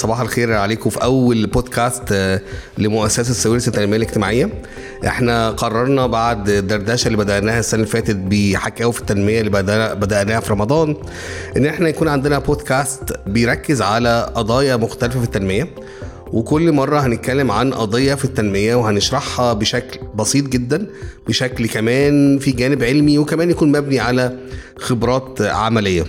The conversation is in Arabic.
صباح الخير عليكم في أول بودكاست آه، لمؤسسة سويرس التنمية الاجتماعية. إحنا قررنا بعد الدردشه اللي بدأناها السنة اللي فاتت بحكاوي في التنمية اللي بدأنا بدأناها في رمضان إن إحنا يكون عندنا بودكاست بيركز على قضايا مختلفة في التنمية. وكل مرة هنتكلم عن قضية في التنمية وهنشرحها بشكل بسيط جدا بشكل كمان في جانب علمي وكمان يكون مبني على خبرات عملية.